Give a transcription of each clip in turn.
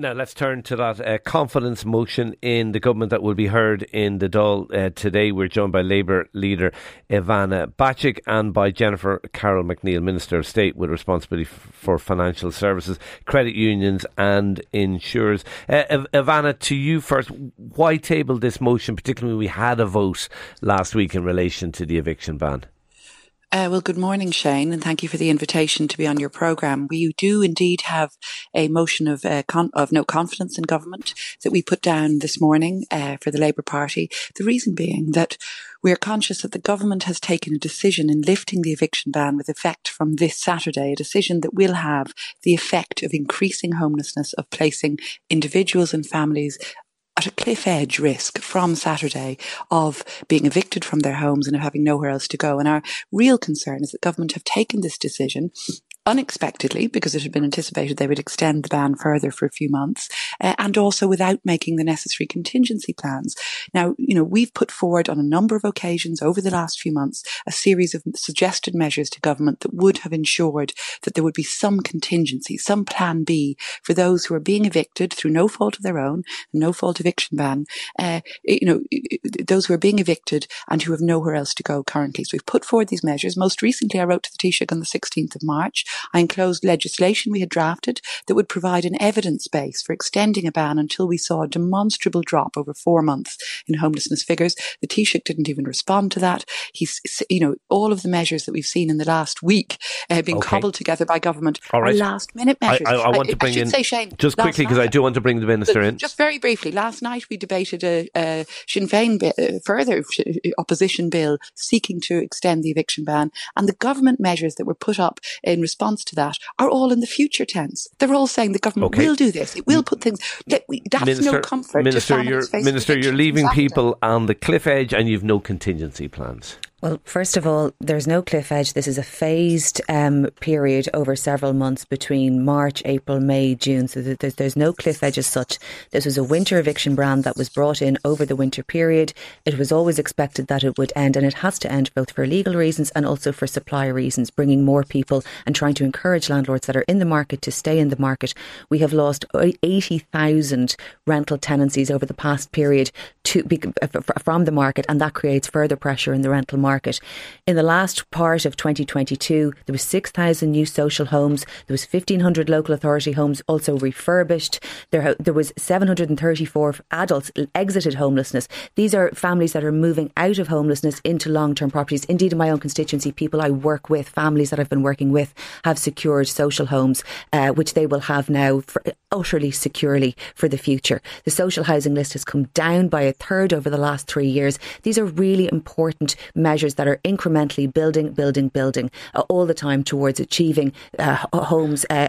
Now let's turn to that uh, confidence motion in the government that will be heard in the Dáil uh, today. We're joined by Labour leader Ivana Bacik and by Jennifer Carroll MacNeill, Minister of State with responsibility f- for financial services, credit unions, and insurers. Uh, Ivana, to you first. Why table this motion, particularly when we had a vote last week in relation to the eviction ban? Uh, well, good morning, Shane, and thank you for the invitation to be on your programme. We do indeed have a motion of uh, con- of no confidence in government that we put down this morning uh, for the Labour Party. The reason being that we are conscious that the government has taken a decision in lifting the eviction ban with effect from this Saturday, a decision that will have the effect of increasing homelessness, of placing individuals and families at a cliff edge risk from Saturday of being evicted from their homes and of having nowhere else to go. And our real concern is that government have taken this decision unexpectedly, because it had been anticipated they would extend the ban further for a few months, uh, and also without making the necessary contingency plans. Now, you know, we've put forward on a number of occasions over the last few months a series of suggested measures to government that would have ensured that there would be some contingency, some plan B for those who are being evicted through no fault of their own, no fault eviction ban, uh, you know, those who are being evicted and who have nowhere else to go currently. So we've put forward these measures. Most recently, I wrote to the Taoiseach on the 16th of March I enclosed legislation we had drafted that would provide an evidence base for extending a ban until we saw a demonstrable drop over four months in homelessness figures. The Taoiseach didn't even respond to that. He's, you know, all of the measures that we've seen in the last week uh, being okay. cobbled together by government all right. last minute measures. I, I, I want to bring in, say, Shane, just quickly because I do want to bring the minister in. Just very briefly, last night we debated a, a Sinn Féin bill, uh, further opposition bill seeking to extend the eviction ban, and the government measures that were put up in response to that are all in the future tense. They're all saying the government okay. will do this. It will put things. That's Minister, no comfort. Minister, you're, Minister, you're leaving people on the cliff edge, and you've no contingency plans. Well, first of all, there's no cliff edge. This is a phased um, period over several months between March, April, May, June. So there's, there's no cliff edge as such. This was a winter eviction brand that was brought in over the winter period. It was always expected that it would end, and it has to end both for legal reasons and also for supply reasons, bringing more people and trying to encourage landlords that are in the market to stay in the market. We have lost 80,000 rental tenancies over the past period to, from the market, and that creates further pressure in the rental market market. In the last part of 2022, there was 6,000 new social homes. There was 1,500 local authority homes also refurbished. There, there was 734 adults exited homelessness. These are families that are moving out of homelessness into long-term properties. Indeed, in my own constituency, people I work with, families that I've been working with, have secured social homes, uh, which they will have now for, utterly securely for the future. The social housing list has come down by a third over the last three years. These are really important measures measures that are incrementally building, building, building uh, all the time towards achieving uh, homes uh,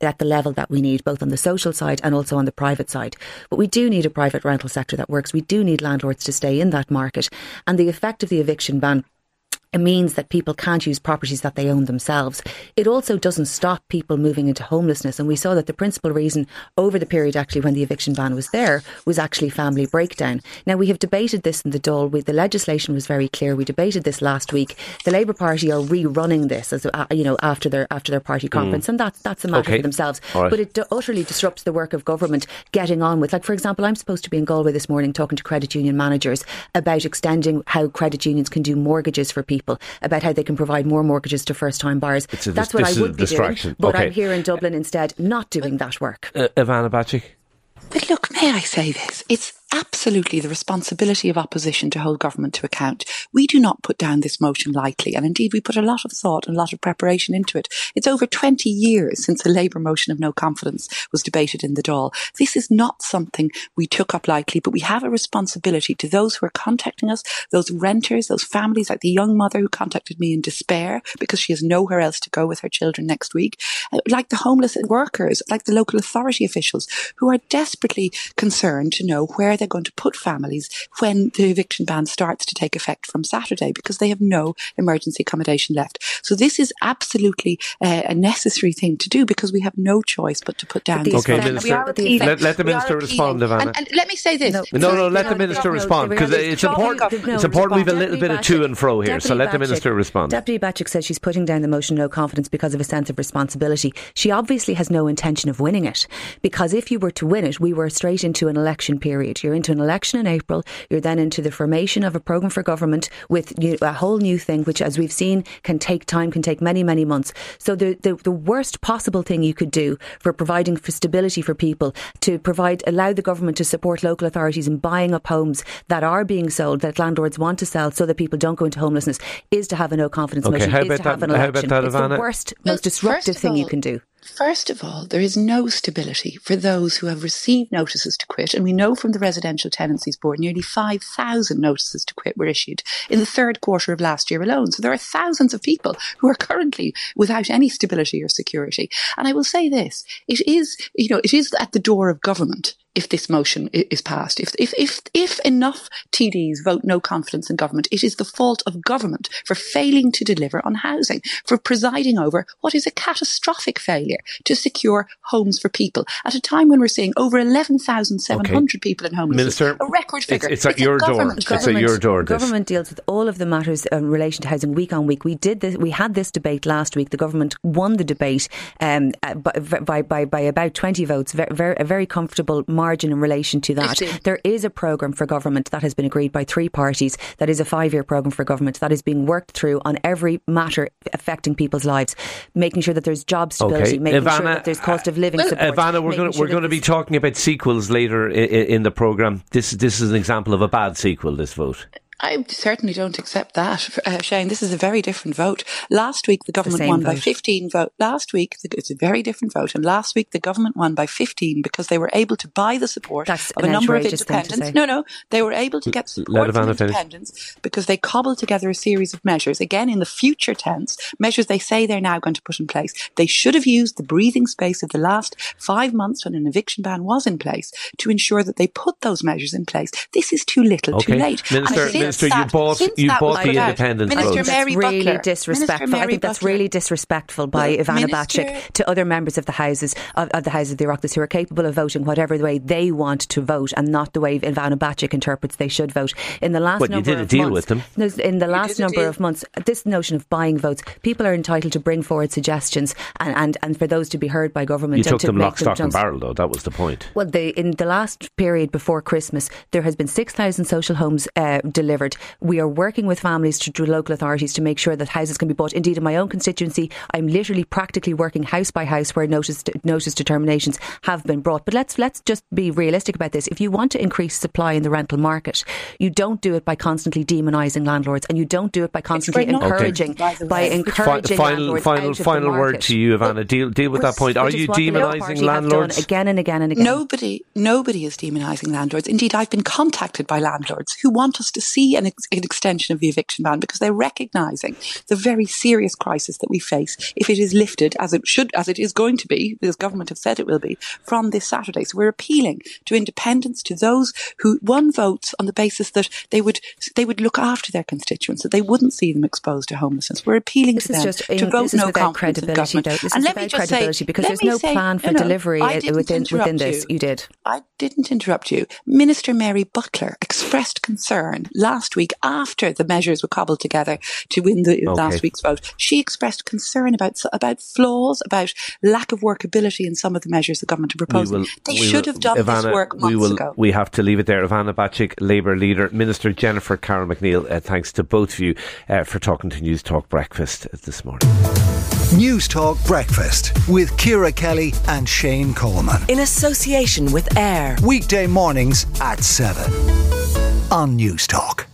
at the level that we need, both on the social side and also on the private side. But we do need a private rental sector that works. We do need landlords to stay in that market. And the effect of the eviction ban it means that people can't use properties that they own themselves. It also doesn't stop people moving into homelessness. And we saw that the principal reason over the period actually when the eviction ban was there was actually family breakdown. Now we have debated this in the Dáil. We, the legislation was very clear. We debated this last week. The Labour Party are rerunning this as uh, you know after their after their party conference, mm. and that's that's a matter okay. for themselves. Right. But it utterly disrupts the work of government getting on with. Like for example, I'm supposed to be in Galway this morning talking to credit union managers about extending how credit unions can do mortgages for people people about how they can provide more mortgages to first time buyers. That's what I would be doing. But okay. I'm here in Dublin instead, not doing that work. Uh, Ivana Bacik. But look, may I say this? It's absolutely the responsibility of opposition to hold government to account. We do not put down this motion lightly, and indeed we put a lot of thought and a lot of preparation into it. It's over 20 years since a Labour motion of no confidence was debated in the Dáil. This is not something we took up lightly, but we have a responsibility to those who are contacting us, those renters, those families, like the young mother who contacted me in despair because she has nowhere else to go with her children next week, uh, like the homeless workers, like the local authority officials who are desperately concerned to know where they're going to put families when the eviction ban starts to take effect from Saturday because they have no emergency accommodation left. So this is absolutely uh, a necessary thing to do because we have no choice but to put down. Okay, Minister, let, let, the Minister respond, Ivana. And, and, let me say this. No, no, no let the Minister respond because it's important. It's important we've a little bit of to and fro here. So let the Minister respond. Deputy Bacik says she's putting down the motion no confidence because of a sense of responsibility. She obviously has no intention of winning it because if you were to win it, we were straight into an election period. You're into an election in April. You're then into the formation of a programme for government with a whole new thing, which, as we've seen, can take time, can take many, many months. So the, the, the worst possible thing you could do for providing for stability for people, to provide, allow the government to support local authorities in buying up homes that are being sold, that landlords want to sell so that people don't go into homelessness, is to have a no confidence okay, motion, how is about to have that, an election. How about that, it's the worst, most disruptive thing all, you can do. First of all, there is no stability for those who have received notices to quit. And we know from the Residential Tenancies Board nearly 5,000 notices to quit were issued in the third quarter of last year alone. So there are thousands of people who are currently without any stability or security. And I will say this, it is, you know, it is at the door of government if this motion is passed. If, if, if, if enough TDs vote no confidence in government, it is the fault of government for failing to deliver on housing, for presiding over what is a catastrophic failure to secure homes for people at a time when we're seeing over 11,700 okay. people in homelessness. Minister, a record figure. It's, it's at your door. It's at your door. This. Government deals with all of the matters in relation to housing week on week. We did this, we had this debate last week. The government won the debate um, by, by, by, about 20 votes, very, very, a very comfortable margin margin in relation to that. There is a programme for government that has been agreed by three parties. That is a five year programme for government that is being worked through on every matter affecting people's lives, making sure that there's job stability, okay. making Ivana, sure that there's cost of living support. Ivana, we're going sure to be talking about sequels later in, in the programme. This this is an example of a bad sequel. This vote. I certainly don't accept that, uh, Shane. This is a very different vote. Last week, the government the won vote. by 15 vote. Last week, it's a very different vote. And last week, the government won by 15 because they were able to buy the support That's of a number of independents. No, no, they were able to get support from independents because they cobbled together a series of measures. Again, in the future tense, measures they say they're now going to put in place. They should have used the breathing space of the last five months when an eviction ban was in place to ensure that they put those measures in place. This is too little, okay. too late. Minister, Minister, you bought you bought the independent Minister vote. Mary that's really Butler. disrespectful. I think that's Butler. really disrespectful by well, Ivana Minister, Bacik to other members of the houses of, of the houses of the Oireachtas who are capable of voting whatever the way they want to vote and not the way Ivana Bacik interprets they should vote. In the last but number you did a of deal months, with them. In the last number of months, this notion of buying votes, people are entitled to bring forward suggestions and, and, and for those to be heard by government. You took to them make lock, stock, and barrel, though. That was the point. Well, the, in the last period before Christmas, there has been 6,000 social homes uh, delivered. We are working with families to, to local authorities to make sure that houses can be bought. Indeed, in my own constituency, I'm literally practically working house by house where notice notice determinations have been brought. But let's let's just be realistic about this. If you want to increase supply in the rental market, you don't do it by constantly demonising landlords, and you don't do it by constantly encouraging okay. by encouraging final, landlords final, out final of the word to you, Ivana. Deal deal with that point. Are you demonising landlords again and again and again? Nobody, nobody is demonising landlords. Indeed, I've been contacted by landlords who want us to see an, ex- an extension of the eviction ban because they're recognising the very serious crisis that we face if it is lifted, as it should, as it is going to be, as government have said it will be, from this Saturday. So we're appealing to independents, to those who one votes on the basis that they would they would look after their constituents, that they wouldn't see them exposed to homelessness. We're appealing this to them just, to vote no confidence in government. Though. This and is let me just credibility say, because there's no say, plan for no, delivery within within this. You. you did. I didn't interrupt you. Minister Mary Butler expressed concern last week after the measures were cobbled together to win the okay. last week's vote. She expressed concern about about flaws, about lack of workability in some of the measures the government are proposing. Will, they should will, have done Ivana, this work months we will, ago. We have to leave it there. Ivana Bacik, Labour leader, Minister Jennifer Carroll MacNeill. Uh, thanks to both of you uh, for talking to Newstalk Breakfast this morning. Newstalk Breakfast with Ciara Kelly and Shane Coleman. In association with AIR. Weekday mornings at 7 on Newstalk.